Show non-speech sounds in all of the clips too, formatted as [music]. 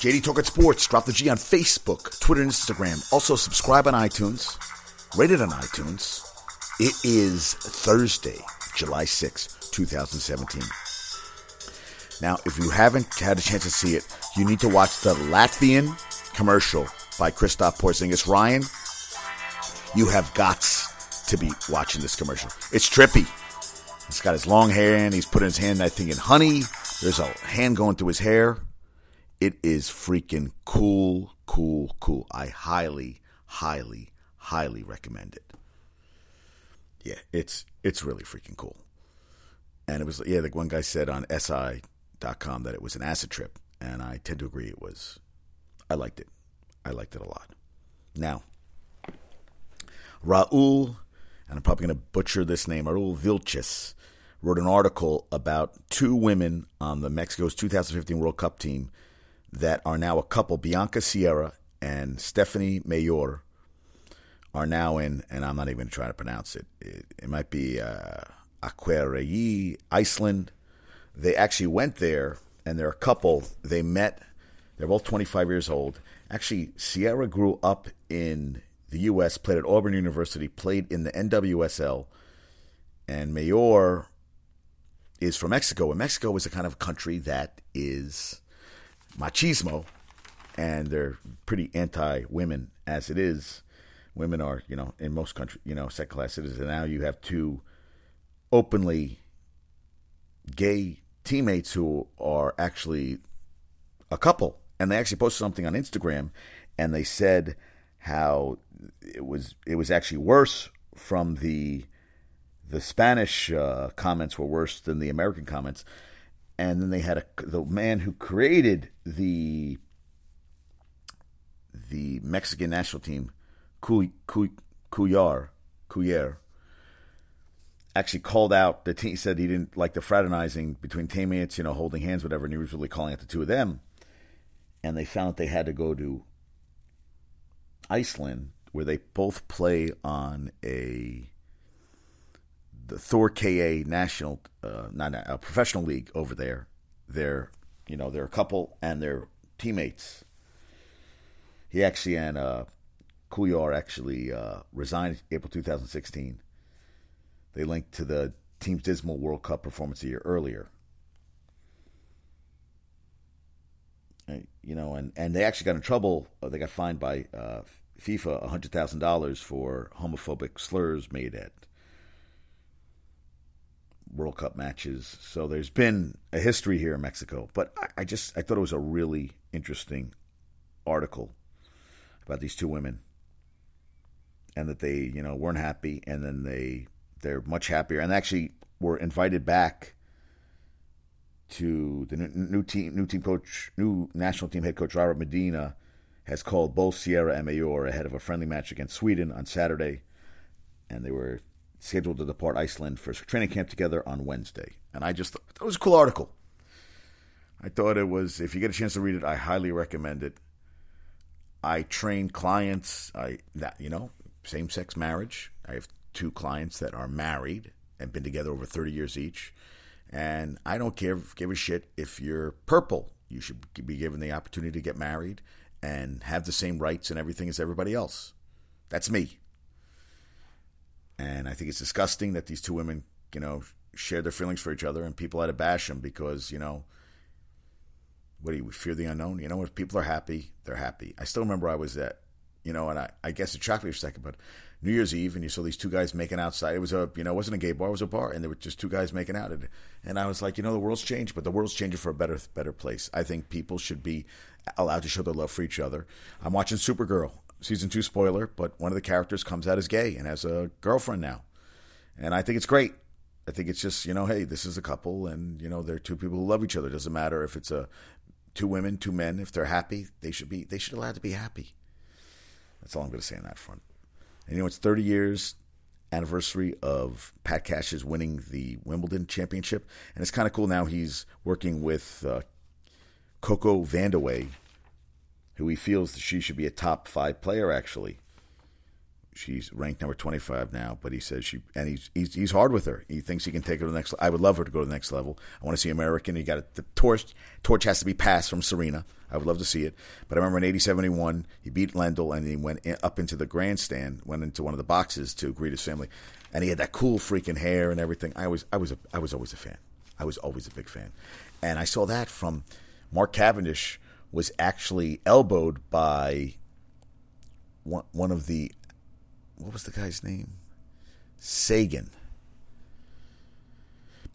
JD Talk at Sports. Drop the G on Facebook, Twitter, and Instagram. Also, subscribe on iTunes. Rate it on iTunes. It is Thursday, July 6, 2017. Now, if you haven't had a chance to see it, you need to watch the Latvian commercial by Kristaps Porzingis. Ryan, you have got to be watching this commercial. It's trippy. He's got his long hair and he's putting his hand, I think, in honey. There's a hand going through his hair. It is freaking cool, cool, cool. I highly, highly, highly recommend it. Yeah, it's it's really freaking cool. And it was yeah, like one guy said on SI.com that it was an acid trip, and I tend to agree it was. I liked it. I liked it a lot. Now, Raul, and I'm probably going to butcher this name, Raul Vilches, wrote an article about two women on the Mexico's 2015 World Cup team that are now a couple, Bianca Sierra and Stephanie Mayor, are now in, and I'm not even trying to pronounce it. It, it might be uh, Iceland. They actually went there, and they're a couple. They met. They're both 25 years old. Actually, Sierra grew up in the U.S., played at Auburn University, played in the NWSL, and Mayor is from Mexico. And Mexico is a kind of country that is machismo, and they're pretty anti-women as it is. Women are, you know, in most countries, you know, second class citizens. And now you have two openly gay teammates who are actually a couple. And they actually posted something on Instagram and they said how it was it was actually worse from the the Spanish uh, comments were worse than the American comments, and then they had a, the man who created the the Mexican national team, Cuéllar, Cuéllar, actually called out the team. He Said he didn't like the fraternizing between teammates, you know, holding hands, whatever, and he was really calling out the two of them. And they found that they had to go to Iceland, where they both play on a the Thor KA national, uh, not a professional league over there. They're, you know, they're a couple and they're teammates. He actually and uh, Cuéllar actually uh, resigned April 2016. They linked to the team's dismal World Cup performance a year earlier. you know, and, and they actually got in trouble. Uh, they got fined by uh, FIFA $100,000 for homophobic slurs made at World Cup matches. So there's been a history here in Mexico. But I, I just I thought it was a really interesting article about these two women and that they you know weren't happy and then they they're much happier and actually were invited back to the new team new team coach new national team head coach Robert Medina has called both Sierra and Mayor ahead of a friendly match against Sweden on Saturday and they were scheduled to depart Iceland for training camp together on Wednesday. And I just thought it was a cool article. I thought it was, if you get a chance to read it, I highly recommend it. I train clients, I that you know, same sex marriage. I have two clients that are married and been together over 30 years each. And I don't care, give a shit if you're purple. You should be given the opportunity to get married and have the same rights and everything as everybody else. That's me. And I think it's disgusting that these two women, you know, share their feelings for each other and people had to bash them because, you know, what do you fear the unknown? You know, if people are happy, they're happy. I still remember I was at, you know, and I, I guess it shocked me for a second, but New Year's Eve and you saw these two guys making outside. It was a, you know, it wasn't a gay bar, it was a bar, and there were just two guys making out. And, and I was like, you know, the world's changed, but the world's changing for a better, better place. I think people should be allowed to show their love for each other. I'm watching Supergirl, season two spoiler, but one of the characters comes out as gay and has a girlfriend now. And I think it's great. I think it's just, you know, hey, this is a couple and, you know, they're two people who love each other. It doesn't matter if it's a two women, two men. If they're happy, they should be they should allowed to be happy. That's all I'm gonna say on that front. And you know, it's thirty years anniversary of Pat Cash's winning the Wimbledon championship. And it's kind of cool now he's working with uh, Coco Vandeweghe, who he feels that she should be a top five player actually She's ranked number 25 now, but he says she and he's he's, he's hard with her. He thinks he can take her to the next. I would love her to go to the next level. I want to see American. You got the torch. Torch has to be passed from Serena. I would love to see it. But I remember in 80 71, he beat Lendl and he went in, up into the grandstand, went into one of the boxes to greet his family, and he had that cool freaking hair and everything. I was I was a, I was always a fan. I was always a big fan, and I saw that from Mark Cavendish was actually elbowed by one one of the what was the guy's name? Sagan.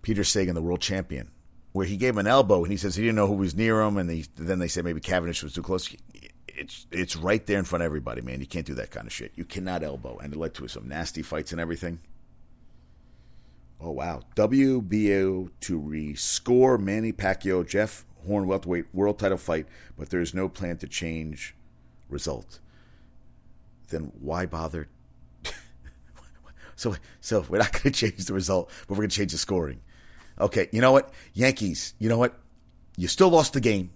Peter Sagan, the world champion, where he gave him an elbow and he says he didn't know who was near him, and he, then they said maybe Cavendish was too close. It's it's right there in front of everybody, man. You can't do that kind of shit. You cannot elbow, and it led to some nasty fights and everything. Oh wow, WBO to rescore Manny Pacquiao Jeff Horn welterweight world title fight, but there is no plan to change result. Then why bother [laughs] so, so we're not going to change the result, but we're going to change the scoring. Okay, you know what? Yankees, you know what? You still lost the game.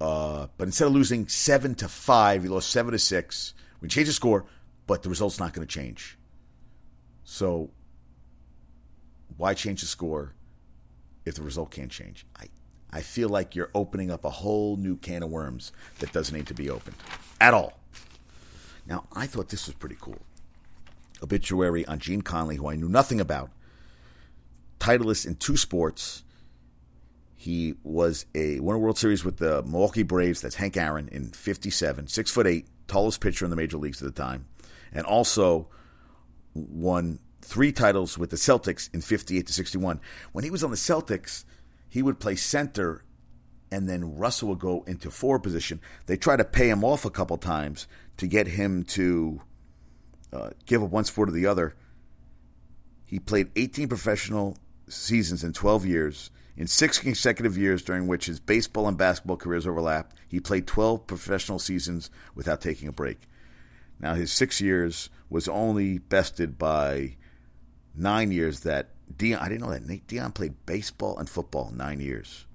Uh, but instead of losing seven to five, you lost seven to six. We change the score, but the result's not going to change. So why change the score if the result can't change? I, I feel like you're opening up a whole new can of worms that doesn't need to be opened at all. Now, I thought this was pretty cool obituary on Gene Conley, who I knew nothing about. Titlist in two sports. He was a won a World Series with the Milwaukee Braves. That's Hank Aaron in '57, six foot eight, tallest pitcher in the major leagues at the time, and also won three titles with the Celtics in '58 to '61. When he was on the Celtics, he would play center, and then Russell would go into forward position. They tried to pay him off a couple times to get him to uh, give up one sport or the other. He played 18 professional seasons in 12 years. In six consecutive years during which his baseball and basketball careers overlapped, he played 12 professional seasons without taking a break. Now, his six years was only bested by nine years that Deion, I didn't know that Nate Deion played baseball and football nine years.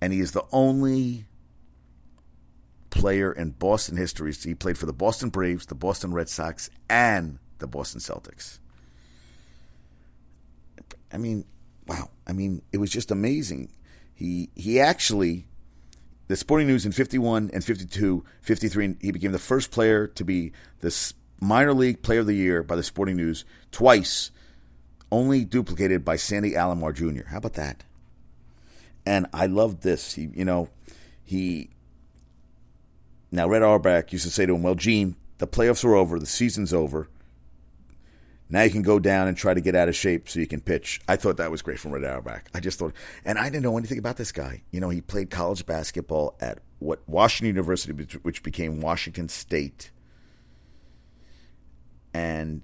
And he is the only player in Boston history. He played for the Boston Braves, the Boston Red Sox, and the Boston Celtics. I mean, wow. I mean, it was just amazing. He he actually the Sporting News in 51 and 52, 53 he became the first player to be the minor league player of the year by the Sporting News twice, only duplicated by Sandy Alomar Jr. How about that? And I loved this. He, you know, he now, Red Auerbach used to say to him, Well, Gene, the playoffs are over, the season's over. Now you can go down and try to get out of shape so you can pitch. I thought that was great from Red Auerbach. I just thought, and I didn't know anything about this guy. You know, he played college basketball at what Washington University, which became Washington State, and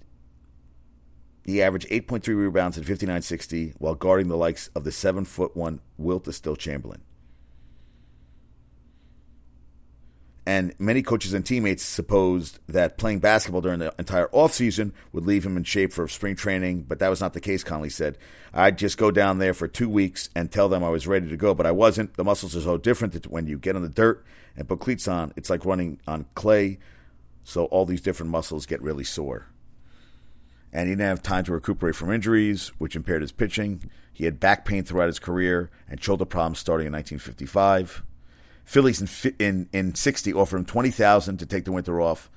he averaged 8.3 rebounds at 59.60 while guarding the likes of the seven foot one Wilt Stilt Chamberlain. And many coaches and teammates supposed that playing basketball during the entire offseason would leave him in shape for spring training, but that was not the case, Conley said. I'd just go down there for two weeks and tell them I was ready to go, but I wasn't. The muscles are so different that when you get on the dirt and put cleats on, it's like running on clay, so all these different muscles get really sore. And he didn't have time to recuperate from injuries, which impaired his pitching. He had back pain throughout his career and shoulder problems starting in 1955. Phillies in in, in 60 offered him 20000 to take the winter off.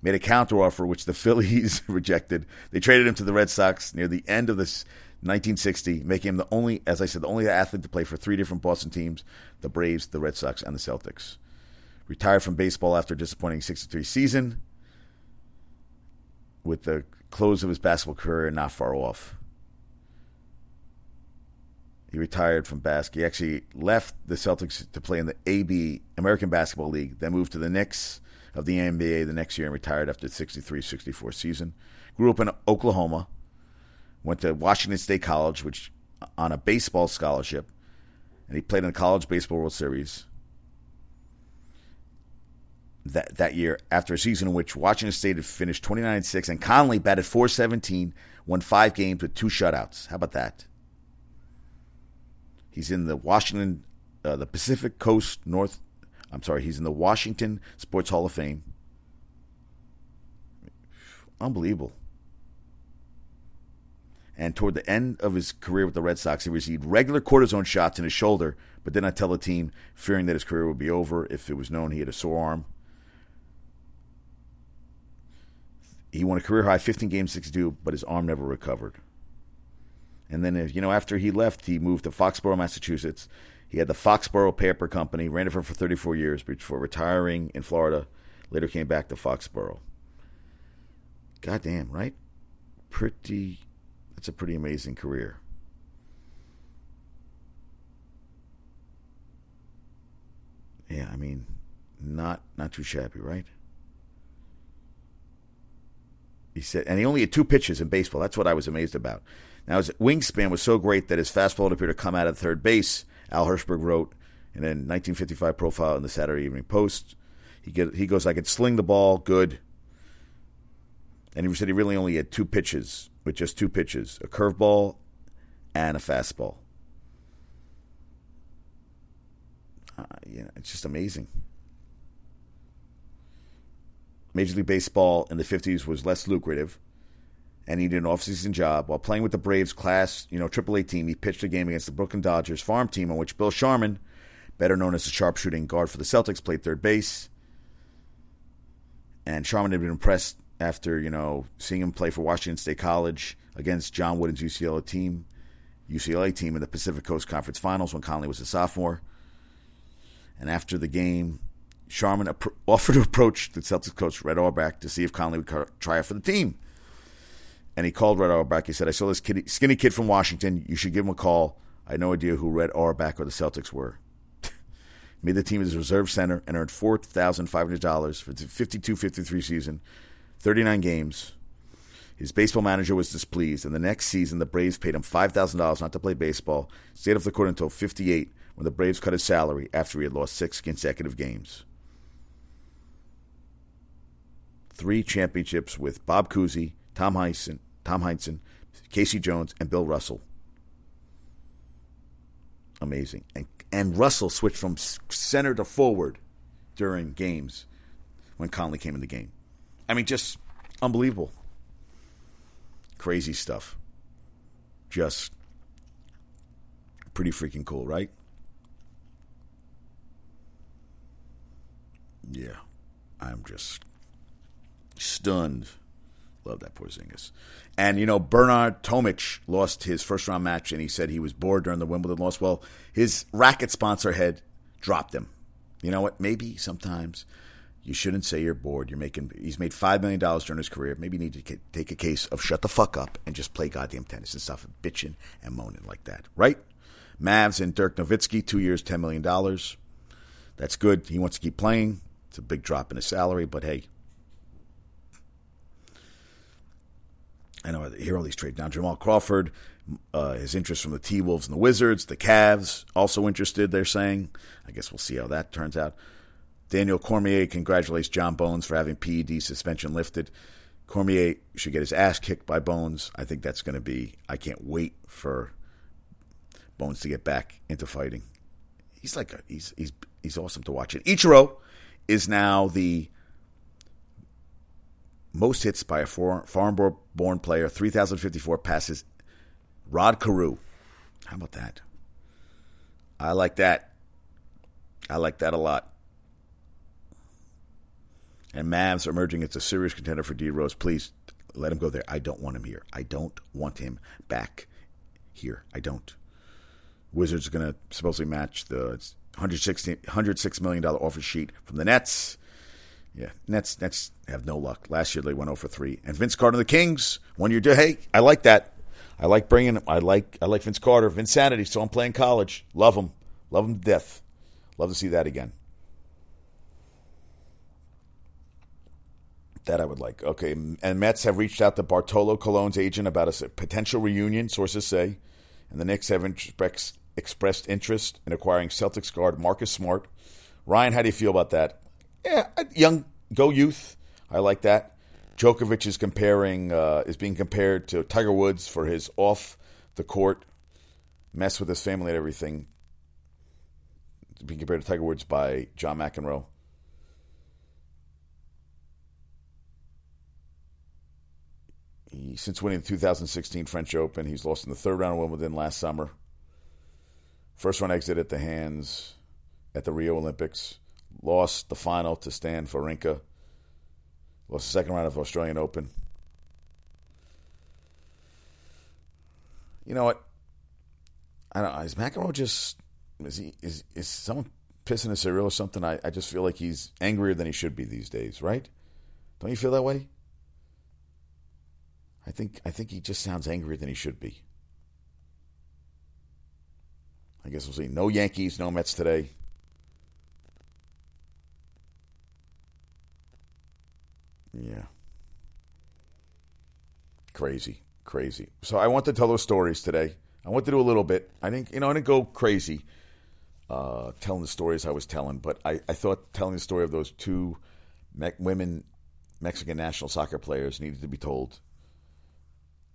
Made a counteroffer, which the [laughs] Phillies rejected. They traded him to the Red Sox near the end of this 1960, making him the only, as I said, the only athlete to play for three different Boston teams the Braves, the Red Sox, and the Celtics. Retired from baseball after a disappointing 63 season, with the close of his basketball career not far off. He retired from basketball. He actually left the Celtics to play in the AB American Basketball League, then moved to the Knicks of the NBA the next year and retired after the 63-64 season. Grew up in Oklahoma. Went to Washington State College, which on a baseball scholarship, and he played in the College Baseball World Series. That that year, after a season in which Washington State had finished 29 6, and Conley batted 417, won five games with two shutouts. How about that? He's in the Washington, uh, the Pacific Coast North. I'm sorry, he's in the Washington Sports Hall of Fame. Unbelievable. And toward the end of his career with the Red Sox, he received regular cortisone shots in his shoulder, but did not tell the team, fearing that his career would be over if it was known he had a sore arm. He won a career high 15 games, 62, but his arm never recovered. And then, you know, after he left, he moved to Foxborough, Massachusetts. He had the Foxborough Paper Company, ran it for, for 34 years before retiring in Florida. Later came back to Foxborough. Goddamn, right? Pretty that's a pretty amazing career. Yeah, I mean, not not too shabby, right? He said, and he only had two pitches in baseball. That's what I was amazed about. Now his wingspan was so great that his fastball appeared to come out of third base. Al Hirschberg wrote in a 1955 profile in the Saturday Evening Post. He get, he goes, I could sling the ball good, and he said he really only had two pitches with just two pitches a curveball and a fastball. Uh, yeah, it's just amazing. Major League Baseball in the 50s was less lucrative, and he did an off-season job. While playing with the Braves class, you know, AAA team, he pitched a game against the Brooklyn Dodgers farm team on which Bill Sharman, better known as the sharpshooting guard for the Celtics, played third base. And Sharman had been impressed after you know seeing him play for Washington State College against John Wooden's UCLA team, UCLA team in the Pacific Coast Conference Finals when Conley was a sophomore. And after the game, Sharman [laughs] offered to approach the Celtics coach Red Auerbach to see if Conley would try out for the team. And he called Red Auerbach. He said, "I saw this kid, skinny kid from Washington. You should give him a call. I had no idea who Red Auerbach or the Celtics were." [laughs] Made the team as reserve center and earned four thousand five hundred dollars for the 52-53 season 39 games. His baseball manager was displeased, and the next season the Braves paid him $5,000 not to play baseball, stayed off the court until 58 when the Braves cut his salary after he had lost six consecutive games. Three championships with Bob Cousy, Tom Heinsohn, Tom Heinsohn, K.C. Jones, and Bill Russell. Amazing. And, and Russell switched from center to forward during games when Conley came in the game. I mean, just unbelievable. Crazy stuff. Just pretty freaking cool, right? Yeah. I'm just stunned. Love that Porzingis. And, you know, Bernard Tomic lost his first round match and he said he was bored during the Wimbledon loss. Well, his racket sponsor had dropped him. You know what? Maybe sometimes you shouldn't say you're bored. You're making. He's made five million dollars during his career. Maybe you need to take a case of shut the fuck up and just play goddamn tennis and stop bitching and moaning like that, right? Mavs and Dirk Nowitzki, two years, ten million dollars. That's good. He wants to keep playing. It's a big drop in his salary, but hey, I know I hear all these trades now. Jamal Crawford, uh, his interest from the T Wolves and the Wizards, the Cavs also interested. They're saying. I guess we'll see how that turns out. Daniel Cormier congratulates John Bones for having PED suspension lifted. Cormier should get his ass kicked by Bones. I think that's going to be. I can't wait for Bones to get back into fighting. He's like a, he's he's he's awesome to watch. And Ichiro is now the most hits by a foreign-born player. Three thousand fifty-four passes. Rod Carew. How about that? I like that. I like that a lot and Mavs emerging as a serious contender for D Rose. Please let him go there. I don't want him here. I don't want him back here. I don't. Wizards are going to supposedly match the $106 million offer sheet from the Nets. Yeah, Nets Nets have no luck. Last year they went 0 for 3. And Vince Carter the Kings, one year, hey, I like that. I like bringing I like I like Vince Carter, Vinsanity, so I'm playing college. Love him. Love him to death. Love to see that again. that I would like. Okay, and Mets have reached out to Bartolo Colon's agent about a potential reunion, sources say, and the Knicks have expressed interest in acquiring Celtics guard Marcus Smart. Ryan, how do you feel about that? Yeah, young, go youth. I like that. Djokovic is comparing uh, is being compared to Tiger Woods for his off the court mess with his family and everything. Being compared to Tiger Woods by John McEnroe. he, since winning the 2016 French Open, he's lost in the third round of Wimbledon last summer. First round exit at the hands at the Rio Olympics. Lost the final to Stan Wawrinka. Lost the second round of Australian Open. You know what? I don't know. Is McEnroe just is he is is someone pissing a cereal or something? I, I just feel like he's angrier than he should be these days, right? Don't you feel that way? I think I think he just sounds angrier than he should be. I guess we'll see. No Yankees, no Mets today. Yeah. Crazy, crazy. So I want to tell those stories today. I want to do a little bit. I think you know I didn't go crazy uh, telling the stories I was telling, but I, I thought telling the story of those two me- women Mexican national soccer players needed to be told.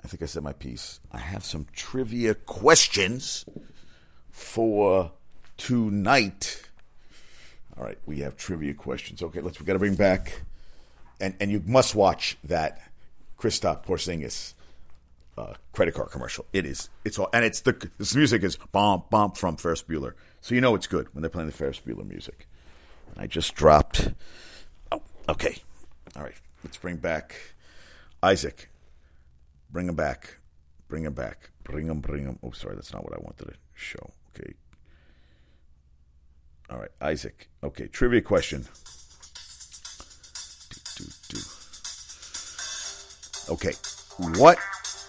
I think I said my piece. I have some trivia questions for tonight. All right, we have trivia questions. Okay, let's. We got to bring back, and and you must watch that Kristaps Porzingis uh, credit card commercial. It is. It's all, and it's the this music is bomb bomb from Ferris Bueller, so you know it's good when they're playing the Ferris Bueller music. And I just dropped. Oh, okay. All right. Let's bring back Isaac. Bring him back. Bring him back. Bring him. Bring him. Oh, sorry, that's not what I wanted to show. Okay. All right, Isaac. Okay, trivia question. Okay, what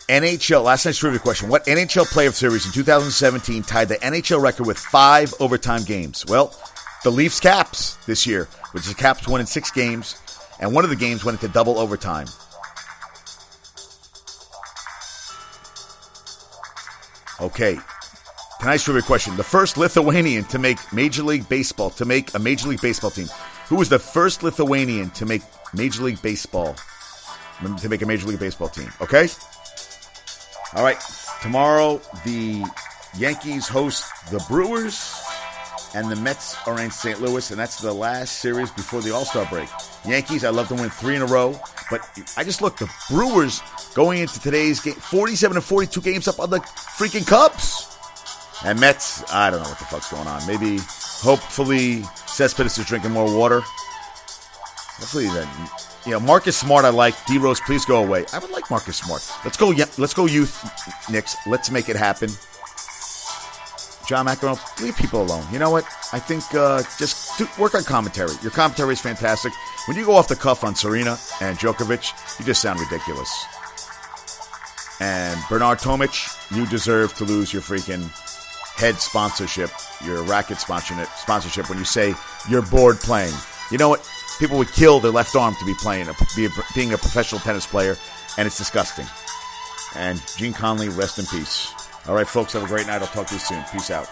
NHL, last night's trivia question. What NHL playoff series in 2017 tied the NHL record with five overtime games? Well, the Leafs Caps this year, which the Caps won in six games, and one of the games went into double overtime. Okay, tonight's trivia question. The first Lithuanian to make Major League Baseball, to make a Major League Baseball team. Who was the first Lithuanian to make Major League Baseball, to make a Major League Baseball team? Okay? All right. Tomorrow, the Yankees host the Brewers, and the Mets are in St. Louis, and that's the last series before the All Star break. Yankees, I love to win three in a row, but I just look the Brewers going into today's game, 47 and 42 games up on the freaking Cubs. And Mets, I don't know what the fuck's going on. Maybe, hopefully, Cespedes is drinking more water. Hopefully, then know, Marcus Smart, I like. D Rose, please go away. I would like Marcus Smart. Let's go. Let's go, youth Knicks. Let's make it happen. John McEnroe, leave people alone. You know what? I think uh, just do, work on commentary. Your commentary is fantastic. When you go off the cuff on Serena and Djokovic, you just sound ridiculous. And Bernard Tomic, you deserve to lose your freaking head sponsorship, your racket sponsorship when you say you're bored playing. You know what? People would kill their left arm to be playing, be a, being a professional tennis player, and it's disgusting. And Gene Conley, rest in peace. All right, folks, have a great night. I'll talk to you soon. Peace out.